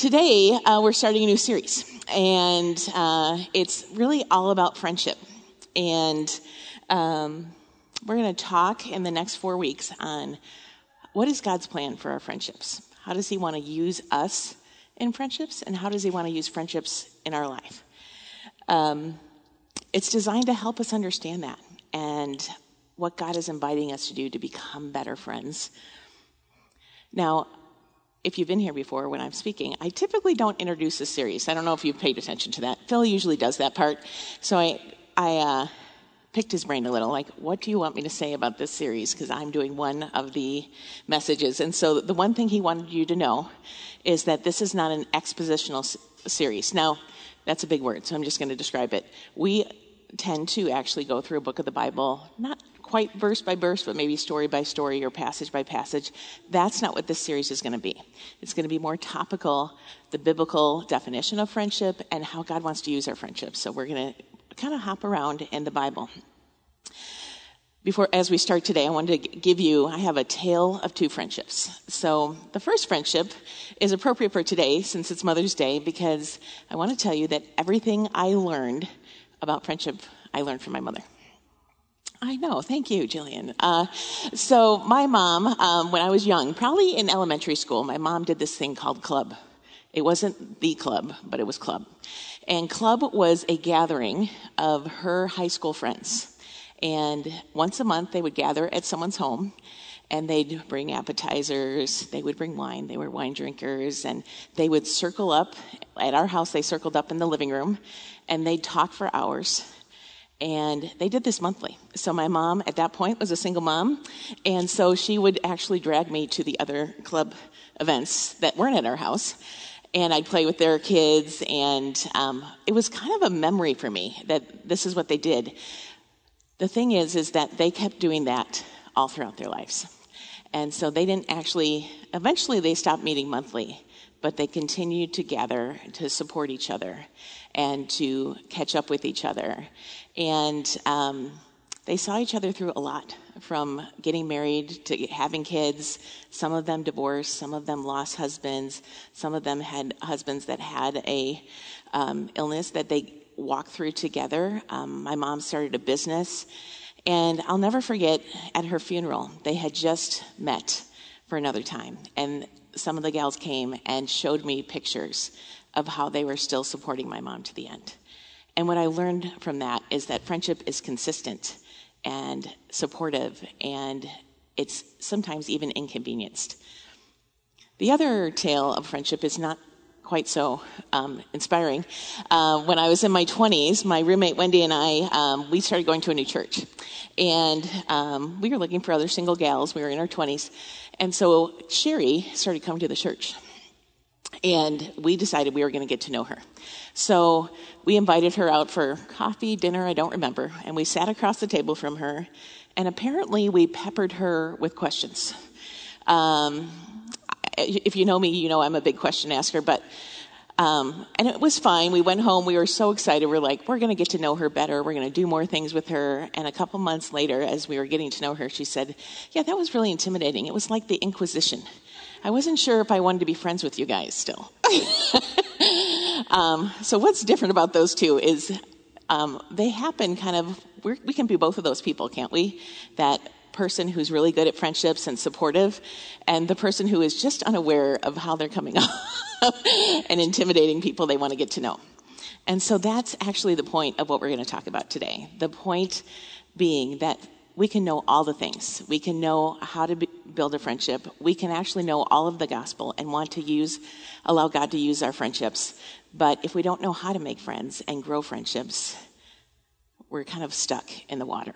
Today, uh, we're starting a new series, and uh, it's really all about friendship. And um, we're going to talk in the next four weeks on what is God's plan for our friendships? How does He want to use us in friendships, and how does He want to use friendships in our life? Um, it's designed to help us understand that and what God is inviting us to do to become better friends. Now, if you've been here before when I'm speaking, I typically don't introduce a series. I don't know if you've paid attention to that. Phil usually does that part. So I, I uh, picked his brain a little, like, what do you want me to say about this series? Because I'm doing one of the messages. And so the one thing he wanted you to know is that this is not an expositional s- series. Now, that's a big word, so I'm just going to describe it. We tend to actually go through a book of the Bible, not quite verse by verse, but maybe story by story or passage by passage. That's not what this series is going to be. It's going to be more topical, the biblical definition of friendship and how God wants to use our friendships. So we're going to kind of hop around in the Bible. Before, as we start today, I wanted to give you, I have a tale of two friendships. So the first friendship is appropriate for today since it's Mother's Day because I want to tell you that everything I learned about friendship, I learned from my mother. I know. Thank you, Jillian. Uh, so my mom, um, when I was young, probably in elementary school, my mom did this thing called club. It wasn't the club, but it was club. And club was a gathering of her high school friends. And once a month, they would gather at someone's home and they'd bring appetizers, they would bring wine, they were wine drinkers, and they would circle up. At our house, they circled up in the living room and they'd talk for hours and they did this monthly. So my mom at that point was a single mom. And so she would actually drag me to the other club events that weren't at our house. And I'd play with their kids. And um, it was kind of a memory for me that this is what they did. The thing is, is that they kept doing that all throughout their lives. And so they didn't actually, eventually they stopped meeting monthly, but they continued to gather to support each other and to catch up with each other. And um, they saw each other through a lot from getting married to having kids. Some of them divorced, some of them lost husbands, some of them had husbands that had a um, illness that they walked through together. Um, my mom started a business. And I'll never forget at her funeral, they had just met for another time. And some of the gals came and showed me pictures of how they were still supporting my mom to the end. And what I learned from that is that friendship is consistent and supportive, and it's sometimes even inconvenienced. The other tale of friendship is not quite so um, inspiring. Uh, when I was in my 20s, my roommate Wendy and I, um, we started going to a new church. And um, we were looking for other single gals. We were in our 20s. And so Sherry started coming to the church. And we decided we were going to get to know her. So we invited her out for coffee, dinner, I don't remember. And we sat across the table from her. And apparently we peppered her with questions. Um, if you know me, you know I'm a big question asker, but um, and it was fine. We went home. We were so excited. We're like, we're going to get to know her better. We're going to do more things with her. And a couple months later, as we were getting to know her, she said, "Yeah, that was really intimidating. It was like the Inquisition. I wasn't sure if I wanted to be friends with you guys still." um, so what's different about those two is um, they happen kind of. we can be both of those people, can't we? That person who's really good at friendships and supportive, and the person who is just unaware of how they're coming up and intimidating people they want to get to know. And so that's actually the point of what we're going to talk about today. The point being that we can know all the things. We can know how to build a friendship. We can actually know all of the gospel and want to use, allow God to use our friendships. But if we don't know how to make friends and grow friendships, we're kind of stuck in the water.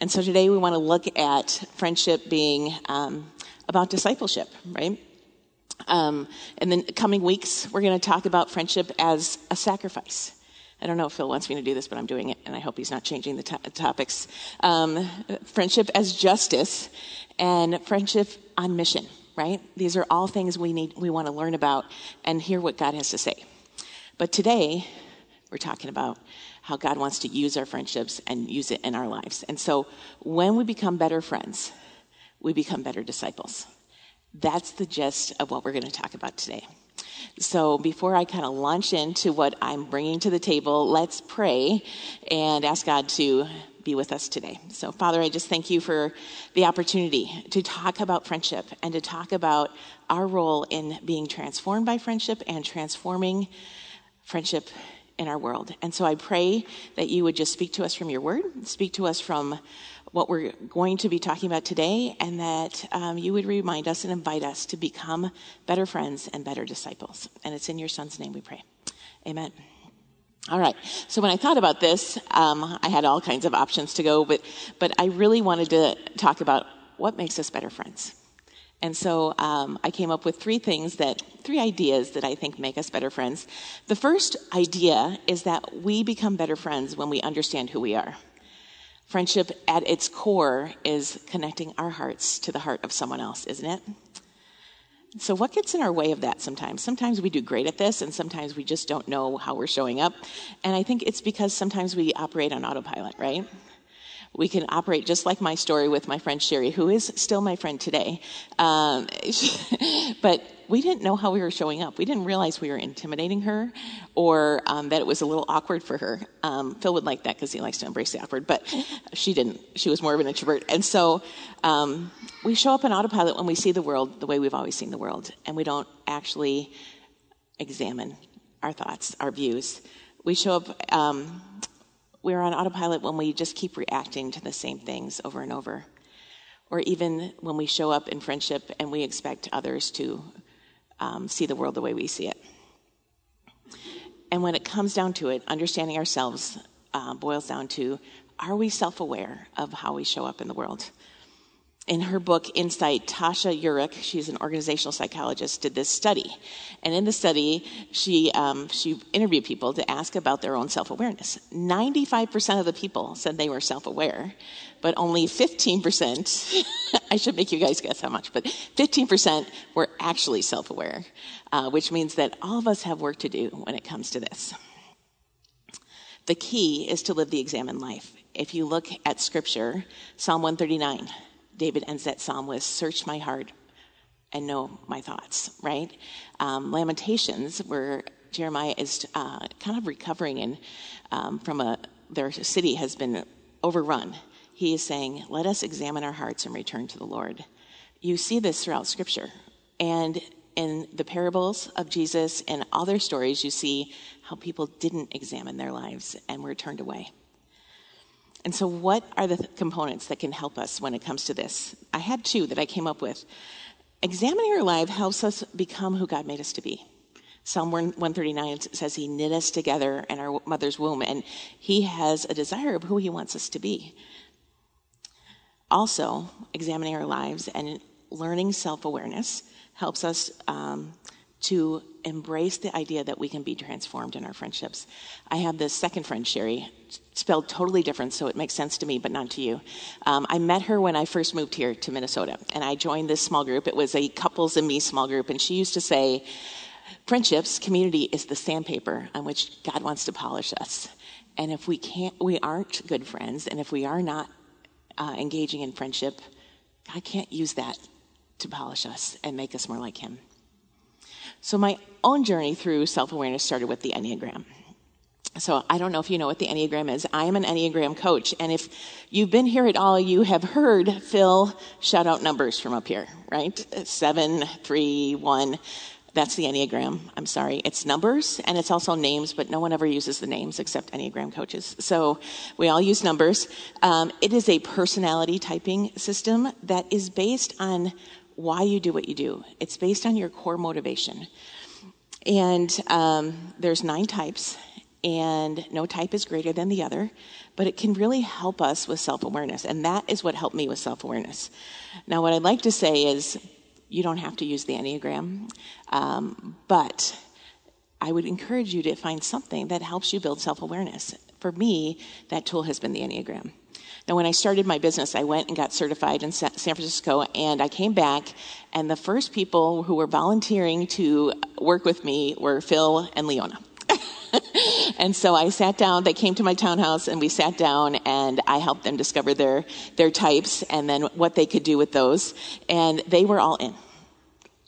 And so today we want to look at friendship being um, about discipleship, right? Um, then coming weeks, we're going to talk about friendship as a sacrifice. I don't know if Phil wants me to do this, but I'm doing it, and I hope he's not changing the to- topics. Um, friendship as justice and friendship on mission, right? These are all things we need, we want to learn about and hear what God has to say. But today, we're talking about how God wants to use our friendships and use it in our lives. And so when we become better friends, we become better disciples. That's the gist of what we're going to talk about today. So before I kind of launch into what I'm bringing to the table, let's pray and ask God to be with us today. So, Father, I just thank you for the opportunity to talk about friendship and to talk about our role in being transformed by friendship and transforming friendship in our world. And so I pray that you would just speak to us from your word, speak to us from what we're going to be talking about today, and that um, you would remind us and invite us to become better friends and better disciples. And it's in your son's name we pray. Amen. All right. So when I thought about this, um, I had all kinds of options to go, but but I really wanted to talk about what makes us better friends. And so um, I came up with three things that, three ideas that I think make us better friends. The first idea is that we become better friends when we understand who we are. Friendship at its core is connecting our hearts to the heart of someone else, isn't it? So, what gets in our way of that sometimes? Sometimes we do great at this, and sometimes we just don't know how we're showing up. And I think it's because sometimes we operate on autopilot, right? We can operate just like my story with my friend Sherry, who is still my friend today. Um, but we didn't know how we were showing up. We didn't realize we were intimidating her or um, that it was a little awkward for her. Um, Phil would like that because he likes to embrace the awkward, but she didn't. She was more of an introvert. And so um, we show up in autopilot when we see the world the way we've always seen the world, and we don't actually examine our thoughts, our views. We show up um, we're on autopilot when we just keep reacting to the same things over and over. Or even when we show up in friendship and we expect others to um, see the world the way we see it. And when it comes down to it, understanding ourselves uh, boils down to are we self aware of how we show up in the world? In her book Insight, Tasha Eurich, she's an organizational psychologist, did this study. And in the study, she, um, she interviewed people to ask about their own self awareness. 95% of the people said they were self aware, but only 15%, I should make you guys guess how much, but 15% were actually self aware, uh, which means that all of us have work to do when it comes to this. The key is to live the examined life. If you look at scripture, Psalm 139, David ends that psalm with, Search my heart and know my thoughts, right? Um, Lamentations, where Jeremiah is uh, kind of recovering and um, from a, their city has been overrun. He is saying, Let us examine our hearts and return to the Lord. You see this throughout Scripture. And in the parables of Jesus and other stories, you see how people didn't examine their lives and were turned away. And so, what are the th- components that can help us when it comes to this? I had two that I came up with. Examining our life helps us become who God made us to be. Psalm 139 says he knit us together in our mother's womb, and he has a desire of who he wants us to be. Also, examining our lives and learning self awareness helps us um, to embrace the idea that we can be transformed in our friendships. I have this second friend, Sherry, spelled totally different, so it makes sense to me, but not to you. Um, I met her when I first moved here to Minnesota, and I joined this small group. It was a couples and me small group, and she used to say, Friendships, community is the sandpaper on which God wants to polish us. And if we can't, we aren't good friends, and if we are not uh, engaging in friendship, God can't use that to polish us and make us more like Him. So my own journey through self-awareness started with the Enneagram. So I don't know if you know what the Enneagram is. I am an Enneagram coach. And if you've been here at all, you have heard Phil shout out numbers from up here, right? Seven, three, one. That's the Enneagram. I'm sorry. It's numbers and it's also names, but no one ever uses the names except Enneagram coaches. So we all use numbers. Um, it is a personality typing system that is based on why you do what you do. It's based on your core motivation. And um, there's nine types, and no type is greater than the other, but it can really help us with self awareness. And that is what helped me with self awareness. Now, what I'd like to say is you don't have to use the Enneagram, um, but I would encourage you to find something that helps you build self awareness. For me, that tool has been the Enneagram. Now, when I started my business, I went and got certified in San Francisco, and I came back, and the first people who were volunteering to work with me were Phil and Leona. and so I sat down, they came to my townhouse and we sat down and I helped them discover their, their types and then what they could do with those. And they were all in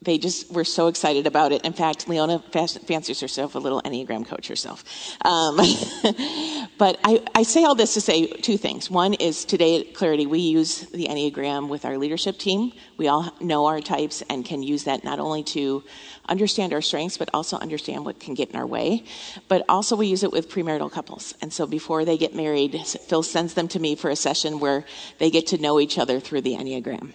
they just were so excited about it. In fact, Leona fancies herself a little Enneagram coach herself. Um, but I, I, say all this to say two things. One is today at Clarity, we use the Enneagram with our leadership team. We all know our types and can use that not only to understand our strengths, but also understand what can get in our way. But also, we use it with premarital couples. And so, before they get married, Phil sends them to me for a session where they get to know each other through the Enneagram.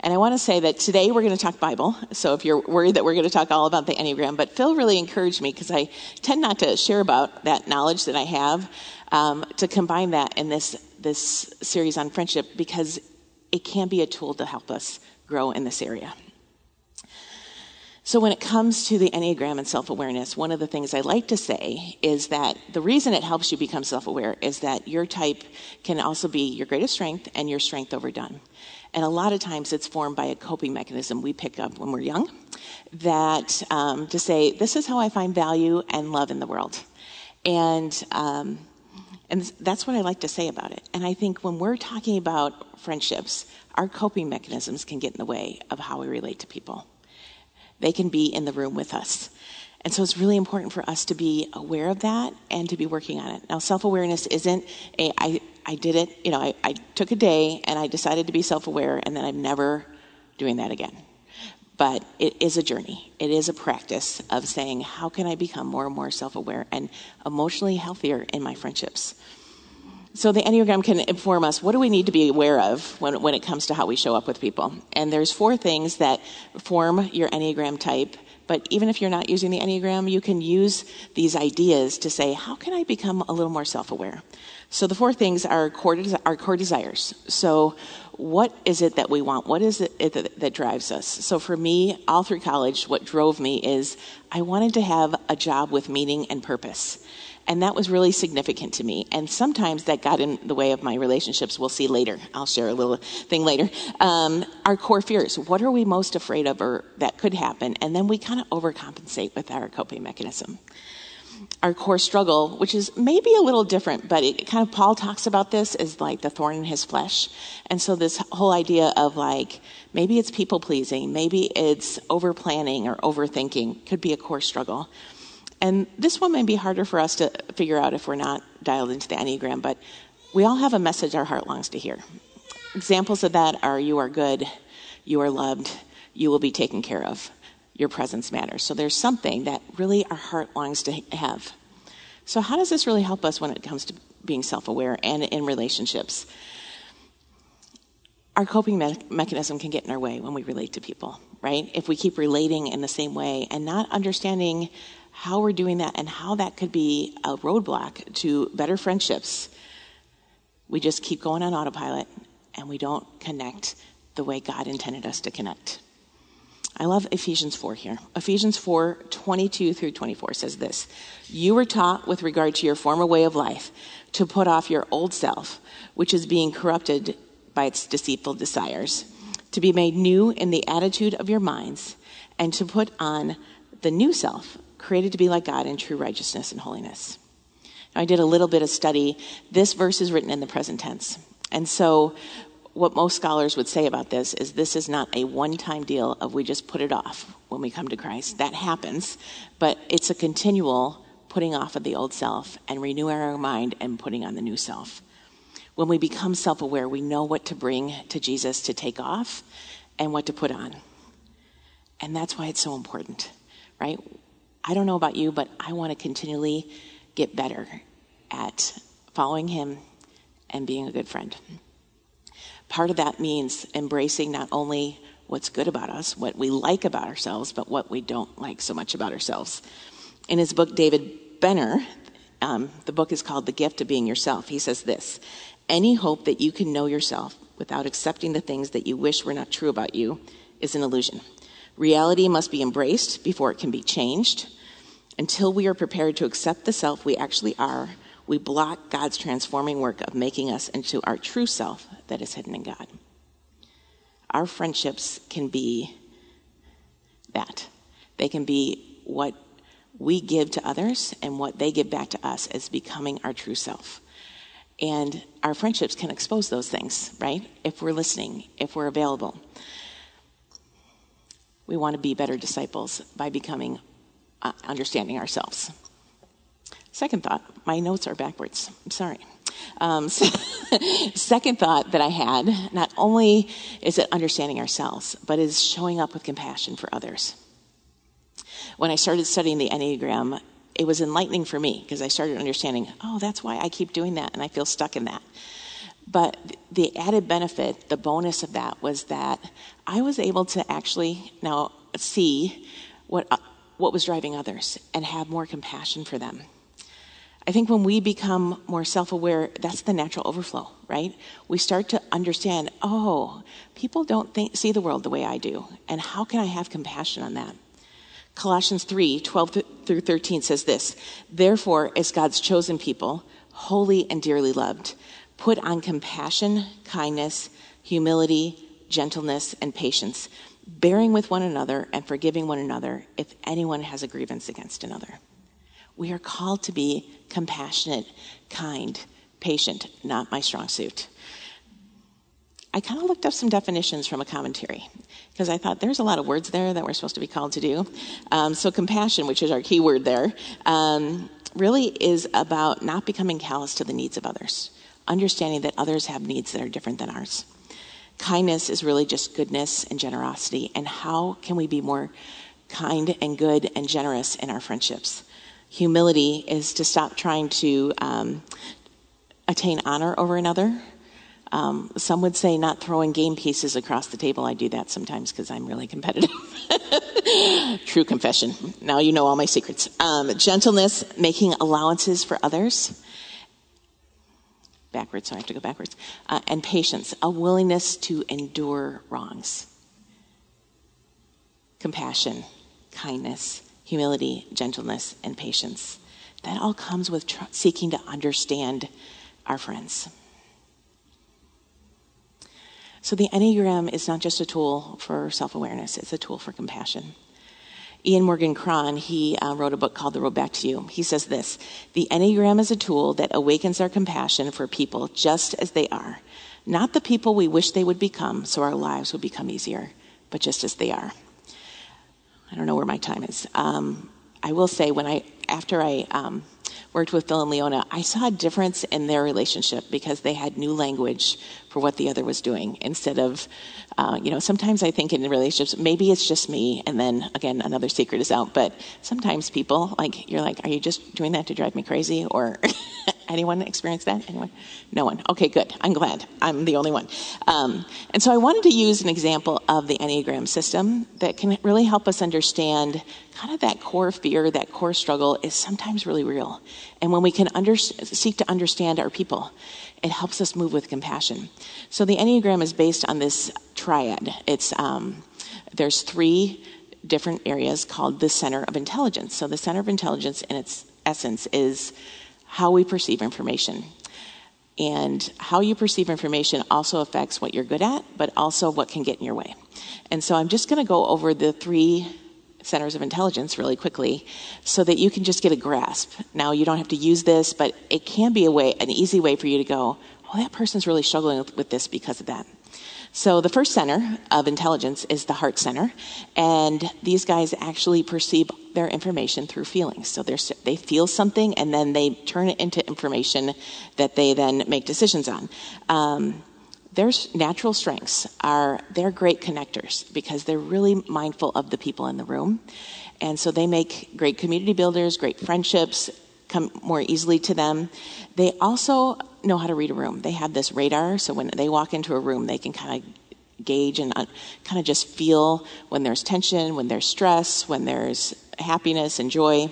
And I want to say that today we're going to talk Bible. So if you're worried that we're going to talk all about the Enneagram, but Phil really encouraged me because I tend not to share about that knowledge that I have um, to combine that in this this series on friendship because it can be a tool to help us grow in this area. So, when it comes to the Enneagram and self awareness, one of the things I like to say is that the reason it helps you become self aware is that your type can also be your greatest strength and your strength overdone. And a lot of times it's formed by a coping mechanism we pick up when we're young that um, to say, this is how I find value and love in the world. And, um, and that's what I like to say about it. And I think when we're talking about friendships, our coping mechanisms can get in the way of how we relate to people they can be in the room with us. And so it's really important for us to be aware of that and to be working on it. Now, self awareness isn't a, I, I did it, you know, I, I took a day and I decided to be self aware and then I'm never doing that again. But it is a journey. It is a practice of saying, how can I become more and more self aware and emotionally healthier in my friendships? So the Enneagram can inform us what do we need to be aware of when, when it comes to how we show up with people. And there's four things that form your Enneagram type. But even if you're not using the Enneagram, you can use these ideas to say, how can I become a little more self-aware? So the four things are core, our core desires. So what is it that we want? What is it that, that drives us? So for me, all through college, what drove me is I wanted to have a job with meaning and purpose. And that was really significant to me. And sometimes that got in the way of my relationships. We'll see later. I'll share a little thing later. Um, our core fears. What are we most afraid of or that could happen? And then we kind of overcompensate with our coping mechanism. Our core struggle, which is maybe a little different, but it kind of, Paul talks about this as like the thorn in his flesh. And so this whole idea of like, maybe it's people pleasing, maybe it's over planning or overthinking could be a core struggle. And this one may be harder for us to figure out if we're not dialed into the Enneagram, but we all have a message our heart longs to hear. Examples of that are you are good, you are loved, you will be taken care of, your presence matters. So there's something that really our heart longs to have. So, how does this really help us when it comes to being self aware and in relationships? Our coping me- mechanism can get in our way when we relate to people, right? If we keep relating in the same way and not understanding how we're doing that and how that could be a roadblock to better friendships. We just keep going on autopilot and we don't connect the way God intended us to connect. I love Ephesians 4 here. Ephesians 4 22 through 24 says this You were taught with regard to your former way of life to put off your old self, which is being corrupted by its deceitful desires, to be made new in the attitude of your minds, and to put on the new self created to be like God in true righteousness and holiness. Now, I did a little bit of study. This verse is written in the present tense. And so, what most scholars would say about this is this is not a one time deal of we just put it off when we come to Christ. That happens, but it's a continual putting off of the old self and renewing our mind and putting on the new self. When we become self aware, we know what to bring to Jesus to take off and what to put on. And that's why it's so important, right? I don't know about you, but I want to continually get better at following Him and being a good friend. Part of that means embracing not only what's good about us, what we like about ourselves, but what we don't like so much about ourselves. In his book, David Benner, um, the book is called The Gift of Being Yourself. He says this Any hope that you can know yourself without accepting the things that you wish were not true about you is an illusion. Reality must be embraced before it can be changed. Until we are prepared to accept the self we actually are, we block God's transforming work of making us into our true self that is hidden in God. Our friendships can be that. They can be what we give to others and what they give back to us as becoming our true self. And our friendships can expose those things, right? If we're listening, if we're available. We want to be better disciples by becoming uh, understanding ourselves. Second thought, my notes are backwards. I'm sorry. Um, second thought that I had not only is it understanding ourselves, but is showing up with compassion for others. When I started studying the Enneagram, it was enlightening for me because I started understanding, oh, that's why I keep doing that and I feel stuck in that. But the added benefit, the bonus of that was that I was able to actually now see what, uh, what was driving others and have more compassion for them. I think when we become more self aware, that's the natural overflow, right? We start to understand, oh, people don't think, see the world the way I do. And how can I have compassion on that? Colossians 3 12 through 13 says this Therefore, as God's chosen people, holy and dearly loved, put on compassion, kindness, humility, gentleness, and patience, bearing with one another and forgiving one another if anyone has a grievance against another. We are called to be compassionate, kind, patient, not my strong suit. I kind of looked up some definitions from a commentary because I thought there's a lot of words there that we're supposed to be called to do. Um, so, compassion, which is our key word there, um, really is about not becoming callous to the needs of others, understanding that others have needs that are different than ours. Kindness is really just goodness and generosity, and how can we be more kind and good and generous in our friendships? Humility is to stop trying to um, attain honor over another. Um, some would say not throwing game pieces across the table. I do that sometimes because I'm really competitive. True confession. Now you know all my secrets. Um, gentleness, making allowances for others. Backwards, so I have to go backwards. Uh, and patience, a willingness to endure wrongs. Compassion, kindness, humility, gentleness, and patience. That all comes with tr- seeking to understand our friends. So the Enneagram is not just a tool for self awareness, it's a tool for compassion. Ian Morgan Cron, he uh, wrote a book called The Road Back to You. He says this The Enneagram is a tool that awakens our compassion for people just as they are, not the people we wish they would become so our lives would become easier, but just as they are. I don't know where my time is. Um, I will say when I after I um, worked with Phil and Leona, I saw a difference in their relationship because they had new language for what the other was doing instead of, uh, you know, sometimes I think in relationships, maybe it's just me, and then again, another secret is out, but sometimes people, like, you're like, are you just doing that to drive me crazy? Or anyone experience that? Anyone? No one. Okay, good. I'm glad. I'm the only one. Um, and so I wanted to use an example of the Enneagram system that can really help us understand kind of that core fear, that core struggle is sometimes really real. And when we can under, seek to understand our people, it helps us move with compassion. So the Enneagram is based on this triad. It's um, there's three different areas called the center of intelligence. So the center of intelligence, in its essence, is how we perceive information. And how you perceive information also affects what you're good at, but also what can get in your way. And so I'm just going to go over the three centers of intelligence really quickly so that you can just get a grasp. Now, you don't have to use this, but it can be a way, an easy way for you to go, oh, that person's really struggling with this because of that. So the first center of intelligence is the heart center, and these guys actually perceive their information through feelings. So they feel something, and then they turn it into information that they then make decisions on. Um, their natural strengths are they're great connectors because they're really mindful of the people in the room. And so they make great community builders, great friendships come more easily to them. They also know how to read a room. They have this radar, so when they walk into a room, they can kind of gauge and uh, kind of just feel when there's tension, when there's stress, when there's happiness and joy.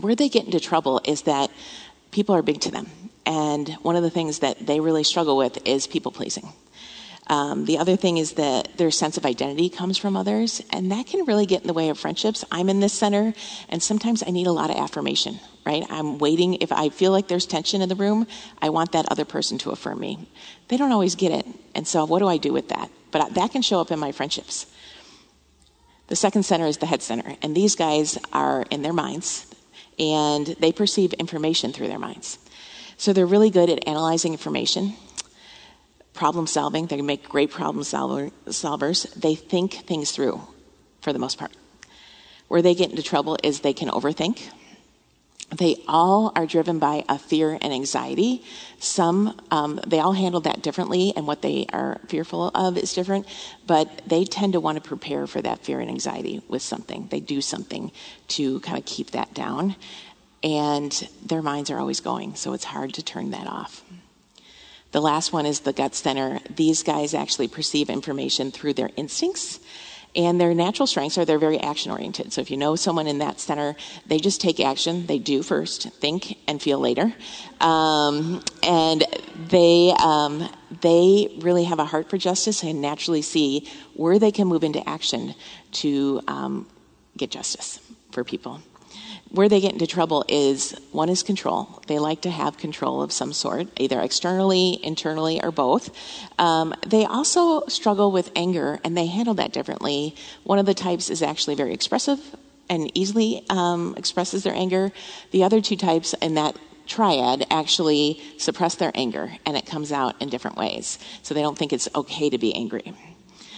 Where they get into trouble is that people are big to them and one of the things that they really struggle with is people pleasing. Um, the other thing is that their sense of identity comes from others, and that can really get in the way of friendships. I'm in this center, and sometimes I need a lot of affirmation, right? I'm waiting. If I feel like there's tension in the room, I want that other person to affirm me. They don't always get it, and so what do I do with that? But that can show up in my friendships. The second center is the head center, and these guys are in their minds, and they perceive information through their minds. So they're really good at analyzing information, problem solving. They make great problem solver, solvers. They think things through. for the most part. Where they get into trouble is they can overthink. They all are driven by a fear and anxiety. Some, um, they all handle that differently, and what they are fearful of is different, but they tend to want to prepare for that fear and anxiety with something. They do something to kind of keep that down, and their minds are always going, so it's hard to turn that off. The last one is the gut center. These guys actually perceive information through their instincts and their natural strengths are they're very action oriented. So if you know someone in that center, they just take action. They do first, think and feel later. Um, and they, um, they really have a heart for justice and naturally see where they can move into action to um, get justice for people where they get into trouble is one is control. They like to have control of some sort, either externally, internally, or both. Um, they also struggle with anger, and they handle that differently. One of the types is actually very expressive and easily um, expresses their anger. The other two types in that triad actually suppress their anger, and it comes out in different ways. So they don't think it's okay to be angry.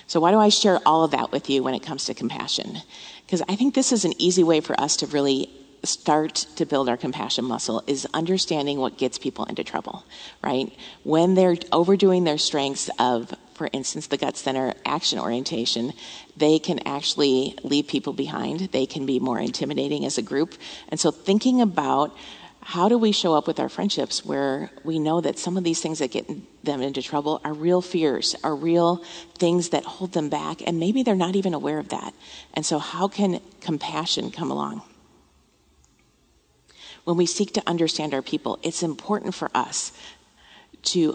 So, why do I share all of that with you when it comes to compassion? Because I think this is an easy way for us to really start to build our compassion muscle is understanding what gets people into trouble, right? When they're overdoing their strengths of, for instance, the gut center action orientation, they can actually leave people behind. They can be more intimidating as a group. And so thinking about how do we show up with our friendships where we know that some of these things that get them into trouble are real fears, are real things that hold them back, and maybe they're not even aware of that. And so, how can compassion come along? When we seek to understand our people, it's important for us to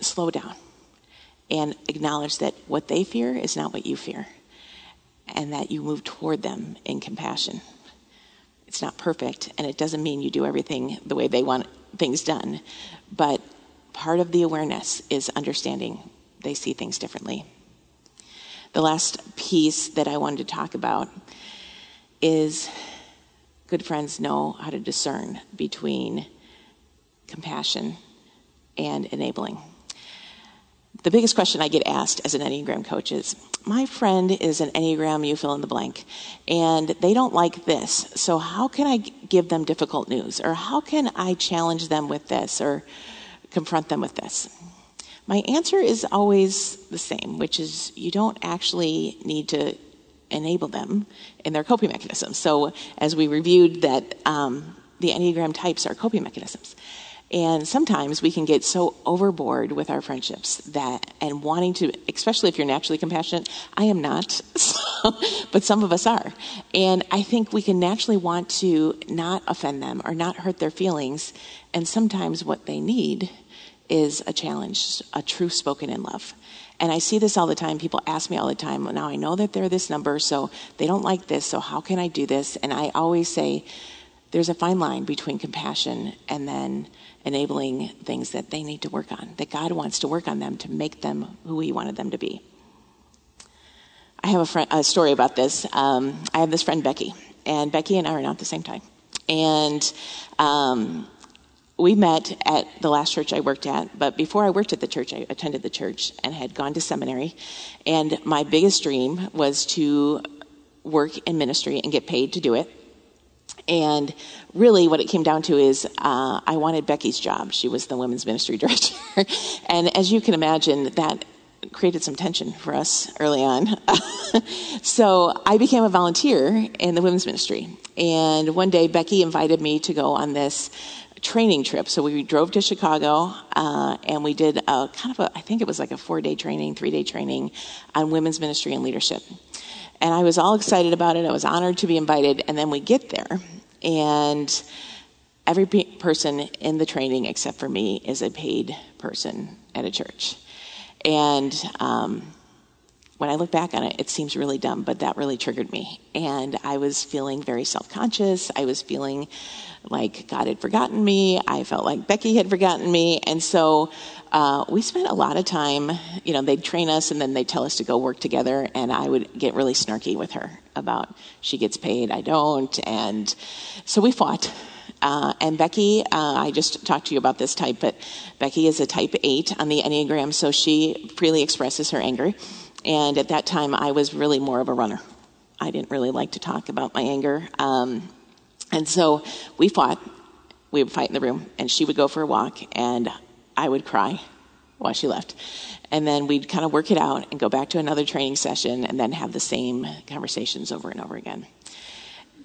slow down and acknowledge that what they fear is not what you fear, and that you move toward them in compassion. It's not perfect, and it doesn't mean you do everything the way they want things done, but part of the awareness is understanding they see things differently. The last piece that I wanted to talk about is good friends know how to discern between compassion and enabling. The biggest question I get asked as an Enneagram coach is My friend is an Enneagram, you fill in the blank, and they don't like this. So, how can I give them difficult news? Or how can I challenge them with this or confront them with this? My answer is always the same, which is you don't actually need to enable them in their coping mechanisms. So, as we reviewed, that um, the Enneagram types are coping mechanisms. And sometimes we can get so overboard with our friendships that, and wanting to, especially if you're naturally compassionate, I am not, so, but some of us are. And I think we can naturally want to not offend them or not hurt their feelings. And sometimes what they need is a challenge, a truth spoken in love. And I see this all the time. People ask me all the time, now I know that they're this number, so they don't like this, so how can I do this? And I always say, there's a fine line between compassion and then enabling things that they need to work on, that God wants to work on them to make them who He wanted them to be. I have a, friend, a story about this. Um, I have this friend, Becky, and Becky and I are not the same time. And um, we met at the last church I worked at, but before I worked at the church, I attended the church and had gone to seminary. And my biggest dream was to work in ministry and get paid to do it. And really, what it came down to is uh, I wanted Becky's job. She was the women's ministry director. and as you can imagine, that created some tension for us early on. so I became a volunteer in the women's ministry. And one day, Becky invited me to go on this training trip. So we drove to Chicago uh, and we did a kind of a, I think it was like a four day training, three day training on women's ministry and leadership. And I was all excited about it. I was honored to be invited. And then we get there and every person in the training except for me is a paid person at a church. And um, when I look back on it, it seems really dumb, but that really triggered me. And I was feeling very self conscious. I was feeling like God had forgotten me. I felt like Becky had forgotten me. And so uh, we spent a lot of time, you know, they'd train us and then they'd tell us to go work together. And I would get really snarky with her about she gets paid, I don't. And so we fought. Uh, and Becky, uh, I just talked to you about this type, but Becky is a type 8 on the Enneagram, so she freely expresses her anger. And at that time, I was really more of a runner. I didn't really like to talk about my anger. Um, and so we fought. We would fight in the room, and she would go for a walk, and I would cry while she left. And then we'd kind of work it out and go back to another training session and then have the same conversations over and over again.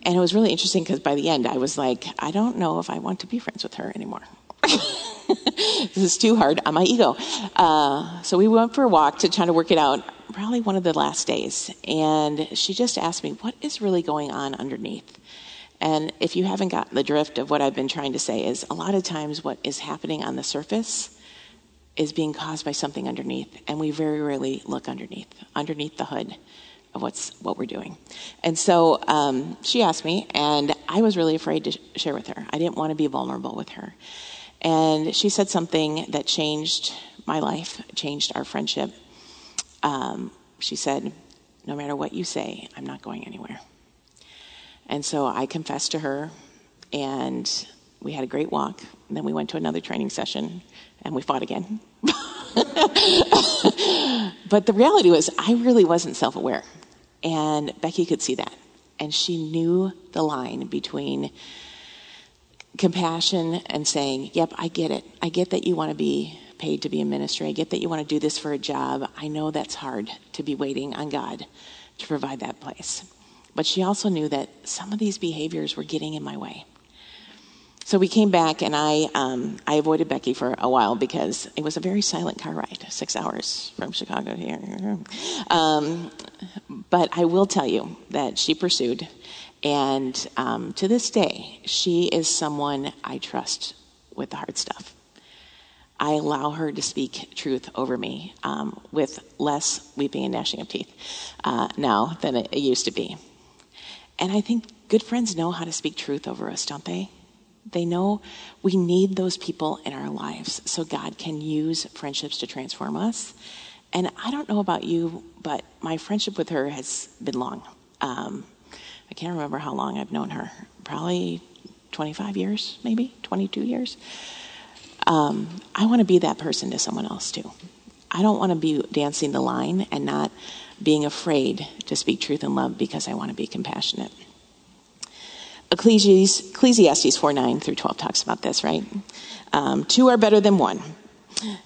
And it was really interesting because by the end, I was like, I don't know if I want to be friends with her anymore. this is too hard on my ego. Uh, so we went for a walk to try to work it out, probably one of the last days. And she just asked me, What is really going on underneath? And if you haven't gotten the drift of what I've been trying to say, is a lot of times what is happening on the surface is being caused by something underneath, and we very rarely look underneath, underneath the hood of what's what we're doing. And so um, she asked me, and I was really afraid to sh- share with her. I didn't want to be vulnerable with her. And she said something that changed my life, changed our friendship. Um, she said, No matter what you say, I'm not going anywhere. And so I confessed to her, and we had a great walk. And then we went to another training session, and we fought again. but the reality was, I really wasn't self aware. And Becky could see that. And she knew the line between compassion and saying, Yep, I get it. I get that you want to be paid to be in ministry. I get that you want to do this for a job. I know that's hard to be waiting on God to provide that place. But she also knew that some of these behaviors were getting in my way. So we came back, and I um, I avoided Becky for a while because it was a very silent car ride, six hours from Chicago here. Um, but I will tell you that she pursued, and um, to this day, she is someone I trust with the hard stuff. I allow her to speak truth over me um, with less weeping and gnashing of teeth uh, now than it, it used to be. And I think good friends know how to speak truth over us, don't they? They know we need those people in our lives so God can use friendships to transform us. And I don't know about you, but my friendship with her has been long. Um, I can't remember how long I've known her. Probably 25 years, maybe 22 years. Um, I want to be that person to someone else too. I don't want to be dancing the line and not being afraid to speak truth and love because I want to be compassionate. Ecclesiastes 4 9 through 12 talks about this, right? Um, two are better than one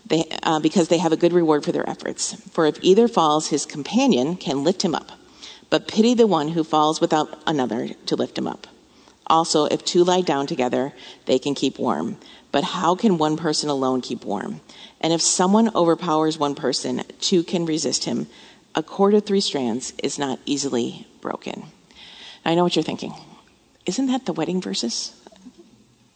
they, uh, because they have a good reward for their efforts. For if either falls, his companion can lift him up. But pity the one who falls without another to lift him up. Also, if two lie down together, they can keep warm. But how can one person alone keep warm? And if someone overpowers one person, two can resist him. A cord of three strands is not easily broken. I know what you're thinking. Isn't that the wedding verses?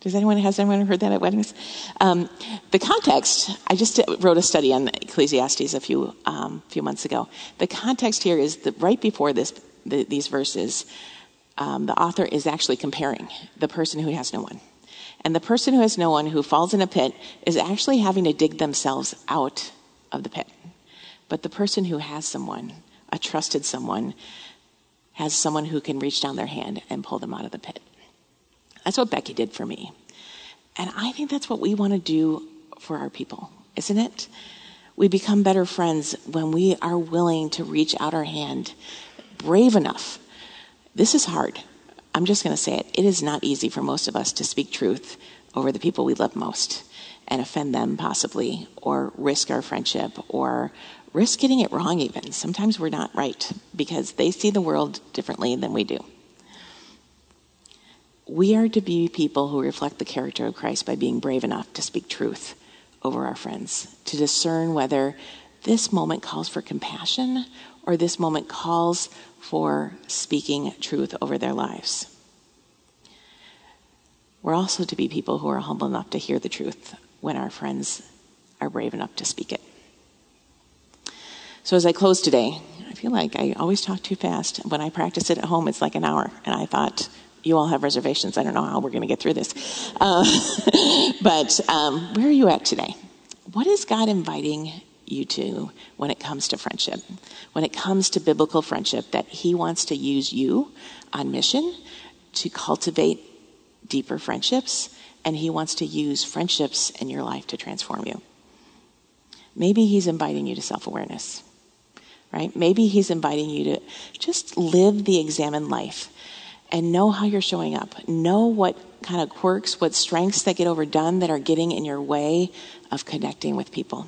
Does anyone has anyone heard that at weddings? Um, the context. I just wrote a study on Ecclesiastes a few um, few months ago. The context here is that right before this, the, these verses, um, the author is actually comparing the person who has no one, and the person who has no one who falls in a pit is actually having to dig themselves out of the pit. But the person who has someone, a trusted someone, has someone who can reach down their hand and pull them out of the pit. That's what Becky did for me. And I think that's what we want to do for our people, isn't it? We become better friends when we are willing to reach out our hand, brave enough. This is hard. I'm just going to say it. It is not easy for most of us to speak truth over the people we love most and offend them possibly, or risk our friendship, or risk getting it wrong even. Sometimes we're not right because they see the world differently than we do. We are to be people who reflect the character of Christ by being brave enough to speak truth over our friends, to discern whether this moment calls for compassion or this moment calls for speaking truth over their lives. We're also to be people who are humble enough to hear the truth when our friends are brave enough to speak it. So, as I close today, I feel like I always talk too fast. When I practice it at home, it's like an hour. And I thought, you all have reservations. I don't know how we're going to get through this. Uh, but um, where are you at today? What is God inviting you to when it comes to friendship? When it comes to biblical friendship, that He wants to use you on mission to cultivate deeper friendships, and He wants to use friendships in your life to transform you. Maybe He's inviting you to self awareness right? Maybe He's inviting you to just live the examined life and know how you're showing up. Know what kind of quirks, what strengths that get overdone that are getting in your way of connecting with people.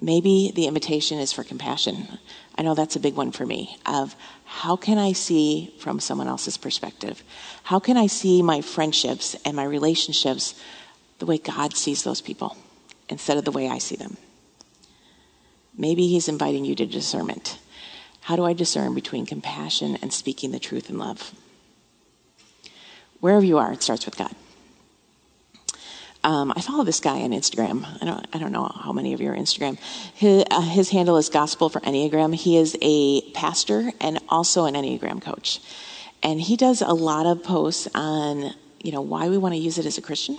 Maybe the invitation is for compassion. I know that's a big one for me of how can I see from someone else's perspective? How can I see my friendships and my relationships the way God sees those people instead of the way I see them? Maybe He's inviting you to discernment. How do I discern between compassion and speaking the truth in love? Wherever you are, it starts with God. Um, I follow this guy on Instagram. I don't, I don't know how many of you are Instagram. His, uh, his handle is Gospel for Enneagram. He is a pastor and also an Enneagram coach. And he does a lot of posts on, you know, why we want to use it as a Christian.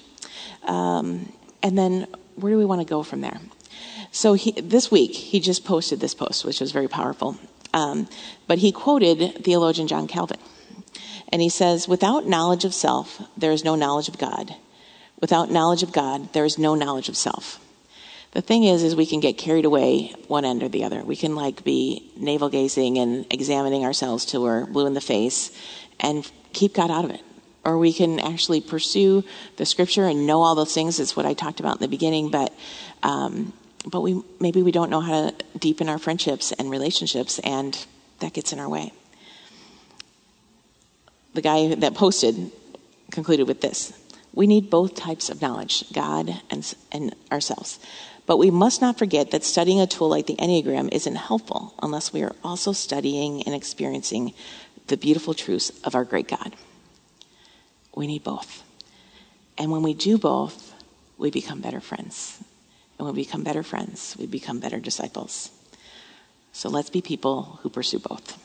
Um, and then where do we want to go from there? So he, this week, he just posted this post, which was very powerful. Um, but he quoted theologian John Calvin. And he says, Without knowledge of self, there is no knowledge of God. Without knowledge of God, there is no knowledge of self. The thing is, is we can get carried away one end or the other. We can like be navel gazing and examining ourselves till we're blue in the face and keep God out of it. Or we can actually pursue the scripture and know all those things. It's what I talked about in the beginning, but um, but we maybe we don't know how to deepen our friendships and relationships, and that gets in our way. The guy that posted concluded with this we need both types of knowledge, God and, and ourselves. But we must not forget that studying a tool like the Enneagram isn't helpful unless we are also studying and experiencing the beautiful truths of our great God. We need both. And when we do both, we become better friends. And we become better friends, we become better disciples. So let's be people who pursue both.